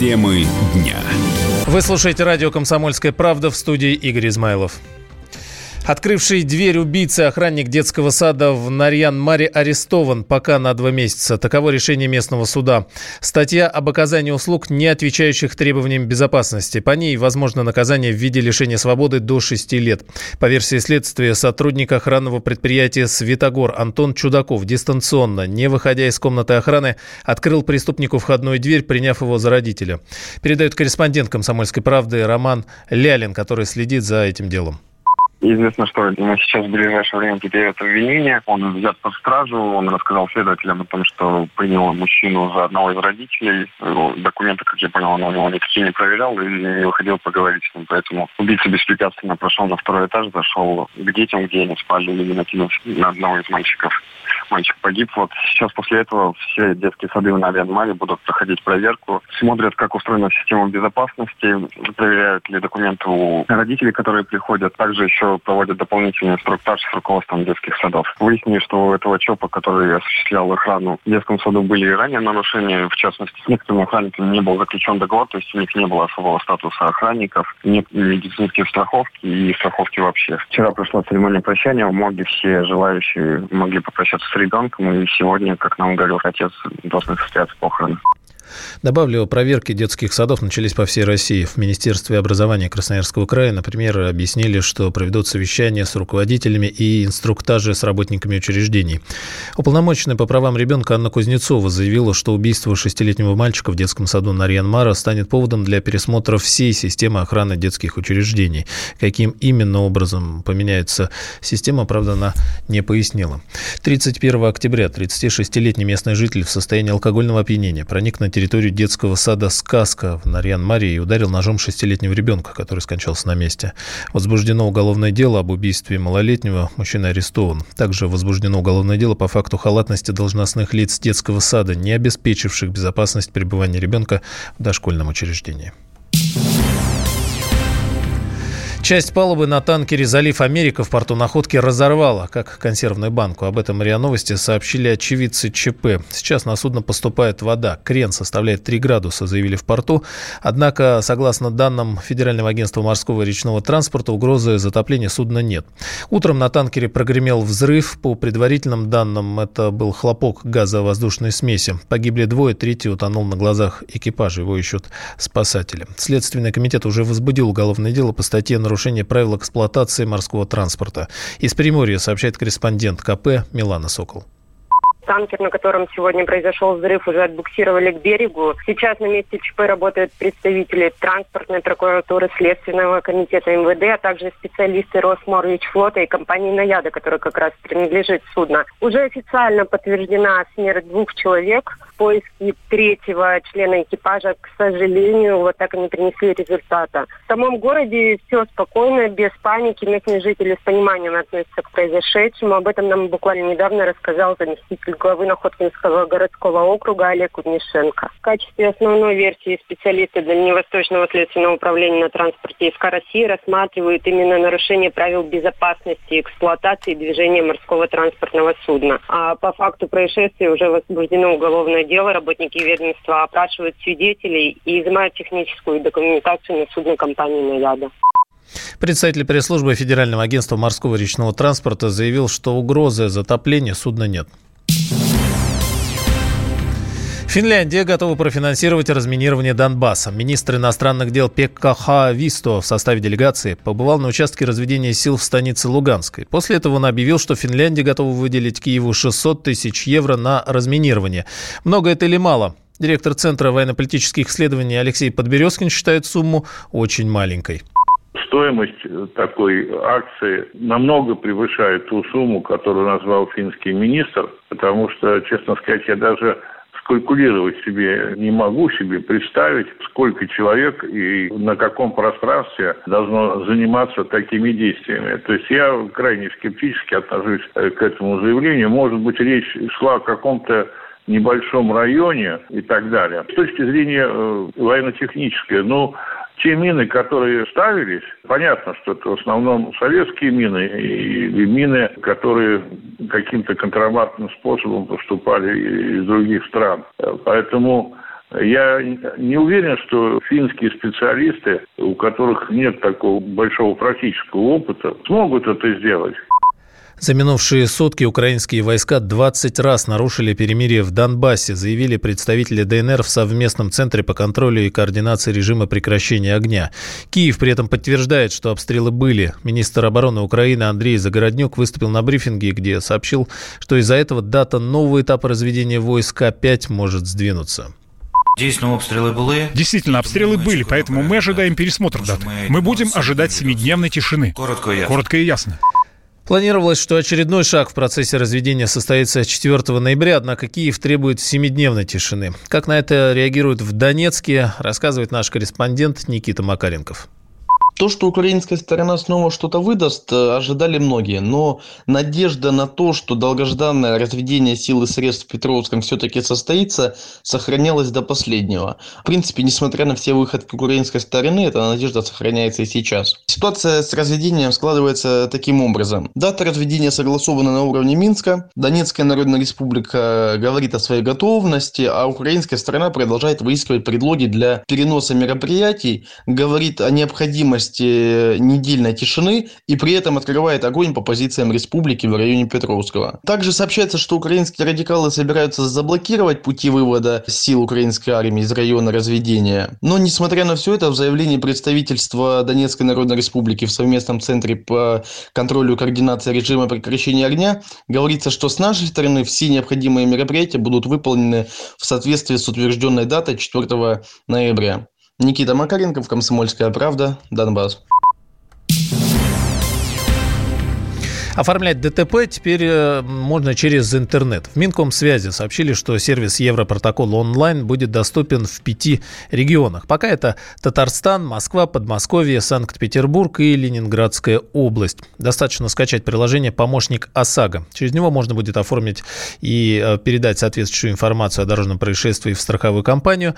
Темы дня. Вы слушаете радио «Комсомольская правда» в студии Игорь Измайлов. Открывший дверь убийцы охранник детского сада в Нарьян-Маре арестован пока на два месяца. Таково решение местного суда. Статья об оказании услуг, не отвечающих требованиям безопасности. По ней возможно наказание в виде лишения свободы до 6 лет. По версии следствия, сотрудник охранного предприятия «Светогор» Антон Чудаков дистанционно, не выходя из комнаты охраны, открыл преступнику входную дверь, приняв его за родителя. Передает корреспондент «Комсомольской правды» Роман Лялин, который следит за этим делом. Известно, что ему сейчас в ближайшее время предъявят обвинение. Он взят под стражу. Он рассказал следователям о том, что принял мужчину за одного из родителей. Документы, как я понял, он у никакие не проверял и не выходил поговорить с ним. Поэтому убийца беспрепятственно прошел на второй этаж, зашел к детям, где они спали, и накинул на одного из мальчиков. Мальчик погиб. Вот сейчас после этого все детские сады в Навианмале будут проходить проверку. Смотрят, как устроена система безопасности, проверяют ли документы у родителей, которые приходят. Также еще проводят дополнительный инструктаж с руководством детских садов. Выяснили, что у этого ЧОПа, который осуществлял охрану в детском саду, были и ранее нарушения. В частности, с некоторыми охранниками не был заключен договор, то есть у них не было особого статуса охранников, нет медицинских страховки и страховки вообще. Вчера прошла церемония прощания, в все желающие могли попрощаться с ребенком, и сегодня, как нам говорил отец, должны состояться похороны. Добавлю, проверки детских садов начались по всей России. В Министерстве образования Красноярского края, например, объяснили, что проведут совещания с руководителями и инструктажи с работниками учреждений. Уполномоченная по правам ребенка Анна Кузнецова заявила, что убийство шестилетнего мальчика в детском саду Нарьян-Мара станет поводом для пересмотра всей системы охраны детских учреждений. Каким именно образом поменяется система, правда, она не пояснила. 31 октября 36-летний местный житель в состоянии алкогольного опьянения проник на территорию территорию детского сада «Сказка» в Нарьян-Марии и ударил ножом шестилетнего ребенка, который скончался на месте. Возбуждено уголовное дело об убийстве малолетнего. Мужчина арестован. Также возбуждено уголовное дело по факту халатности должностных лиц детского сада, не обеспечивших безопасность пребывания ребенка в дошкольном учреждении. Часть палубы на танкере «Залив Америка» в порту находки разорвала, как консервную банку. Об этом РИА Новости сообщили очевидцы ЧП. Сейчас на судно поступает вода. Крен составляет 3 градуса, заявили в порту. Однако, согласно данным Федерального агентства морского и речного транспорта, угрозы затопления судна нет. Утром на танкере прогремел взрыв. По предварительным данным, это был хлопок газовоздушной смеси. Погибли двое, третий утонул на глазах экипажа. Его ищут спасатели. Следственный комитет уже возбудил уголовное дело по статье нарушение правил эксплуатации морского транспорта. Из Приморья сообщает корреспондент КП Милана Сокол. Танкер, на котором сегодня произошел взрыв, уже отбуксировали к берегу. Сейчас на месте ЧП работают представители транспортной прокуратуры, Следственного комитета МВД, а также специалисты Росморвичфлота и компании «Наяда», которая как раз принадлежит судно. Уже официально подтверждена смерть двух человек. Поиски третьего члена экипажа, к сожалению, вот так и не принесли результата. В самом городе все спокойно, без паники. Местные жители с пониманием относятся к произошедшему. Об этом нам буквально недавно рассказал заместитель главы Находкинского городского округа Олег Куднишенко. В качестве основной версии специалисты Дальневосточного следственного управления на транспорте СК России рассматривают именно нарушение правил безопасности эксплуатации движения морского транспортного судна. А по факту происшествия уже возбуждено уголовное дело. Работники ведомства опрашивают свидетелей и изымают техническую документацию на судно компании «Наяда». Представитель пресс-службы Федерального агентства морского речного транспорта заявил, что угрозы затопления судна нет. Финляндия готова профинансировать разминирование Донбасса. Министр иностранных дел ПКХ Висто в составе делегации побывал на участке разведения сил в станице Луганской. После этого он объявил, что Финляндия готова выделить Киеву 600 тысяч евро на разминирование. Много это или мало? Директор Центра военно-политических исследований Алексей Подберезкин считает сумму очень маленькой. стоимость такой акции намного превышает ту сумму, которую назвал финский министр, потому что, честно сказать, я даже калькулировать себе не могу себе представить, сколько человек и на каком пространстве должно заниматься такими действиями. То есть я крайне скептически отношусь э, к этому заявлению. Может быть, речь шла о каком-то небольшом районе и так далее. С точки зрения э, военно-технической, ну, те мины, которые ставились, понятно, что это в основном советские мины и, мины, которые каким-то контрабандным способом поступали из других стран. Поэтому я не уверен, что финские специалисты, у которых нет такого большого практического опыта, смогут это сделать. За минувшие сутки украинские войска 20 раз нарушили перемирие в Донбассе, заявили представители ДНР в совместном центре по контролю и координации режима прекращения огня. Киев при этом подтверждает, что обстрелы были. Министр обороны Украины Андрей Загороднюк выступил на брифинге, где сообщил, что из-за этого дата нового этапа разведения войск опять может сдвинуться. Действительно, обстрелы были. Действительно, обстрелы были, поэтому мы ожидаем пересмотр даты. Мы будем ожидать семидневной тишины. Коротко и ясно. Планировалось, что очередной шаг в процессе разведения состоится 4 ноября, однако Киев требует семидневной тишины. Как на это реагируют в Донецке, рассказывает наш корреспондент Никита Макаренков. То, что украинская сторона снова что-то выдаст, э, ожидали многие. Но надежда на то, что долгожданное разведение сил и средств в Петровском все-таки состоится, сохранялась до последнего. В принципе, несмотря на все выходки украинской стороны, эта надежда сохраняется и сейчас. Ситуация с разведением складывается таким образом. Дата разведения согласована на уровне Минска. Донецкая Народная Республика говорит о своей готовности, а украинская сторона продолжает выискивать предлоги для переноса мероприятий, говорит о необходимости необходимости недельной тишины и при этом открывает огонь по позициям республики в районе Петровского. Также сообщается, что украинские радикалы собираются заблокировать пути вывода сил украинской армии из района разведения. Но, несмотря на все это, в заявлении представительства Донецкой Народной Республики в совместном центре по контролю и координации режима прекращения огня говорится, что с нашей стороны все необходимые мероприятия будут выполнены в соответствии с утвержденной датой 4 ноября. Никита Макаренков, «Комсомольская правда», Донбасс. Оформлять ДТП теперь э, можно через интернет. В Минкомсвязи сообщили, что сервис Европротокол онлайн будет доступен в пяти регионах. Пока это Татарстан, Москва, Подмосковье, Санкт-Петербург и Ленинградская область. Достаточно скачать приложение «Помощник ОСАГО». Через него можно будет оформить и э, передать соответствующую информацию о дорожном происшествии в страховую компанию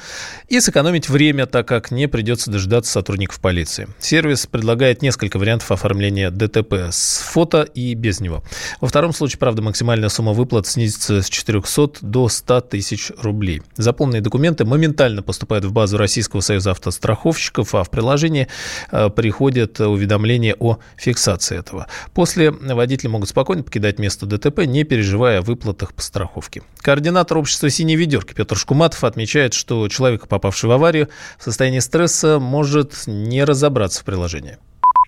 и сэкономить время, так как не придется дожидаться сотрудников полиции. Сервис предлагает несколько вариантов оформления ДТП с фото и и без него. Во втором случае, правда, максимальная сумма выплат снизится с 400 до 100 тысяч рублей. Заполненные документы моментально поступают в базу Российского союза автостраховщиков, а в приложении э, приходят уведомления о фиксации этого. После водители могут спокойно покидать место ДТП, не переживая о выплатах по страховке. Координатор общества «Синей ведерки» Петр Шкуматов отмечает, что человек, попавший в аварию, в состоянии стресса может не разобраться в приложении.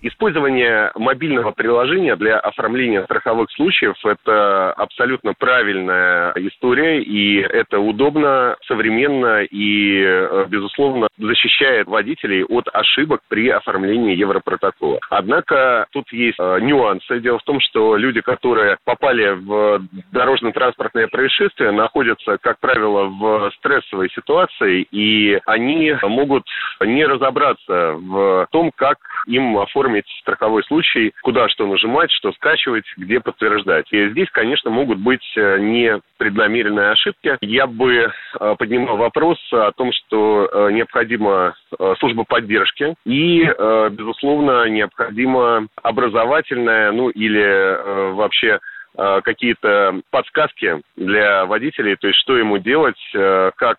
Использование мобильного приложения для оформления страховых случаев – это абсолютно правильная история, и это удобно, современно и, э, безусловно, защищает водителей от ошибок при оформлении Европротокола. Однако тут есть э, нюансы. Дело в том, что люди, которые попали в дорожно-транспортное происшествие, находятся, как правило, в стрессовой ситуации, и они могут не разобраться в том, как им оформить страховой случай, куда что нажимать, что скачивать, где подтверждать. И здесь, конечно, могут быть э, не преднамеренные ошибки. Я бы э, поднимал вопрос о том, что э, необходима служба поддержки и, безусловно, необходима образовательная, ну или вообще какие-то подсказки для водителей, то есть что ему делать, как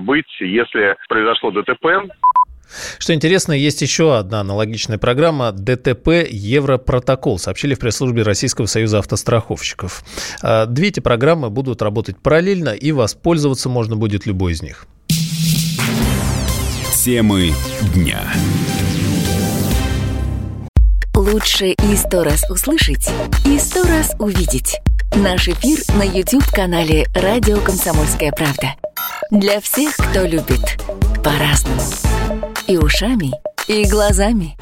быть, если произошло ДТП, что интересно, есть еще одна аналогичная программа ДТП Европротокол, сообщили в пресс-службе Российского союза автостраховщиков. А, две эти программы будут работать параллельно, и воспользоваться можно будет любой из них. Темы дня. Лучше и сто раз услышать, и сто раз увидеть. Наш эфир на YouTube-канале «Радио Комсомольская правда». Для всех, кто любит по-разному. И ушами, и глазами.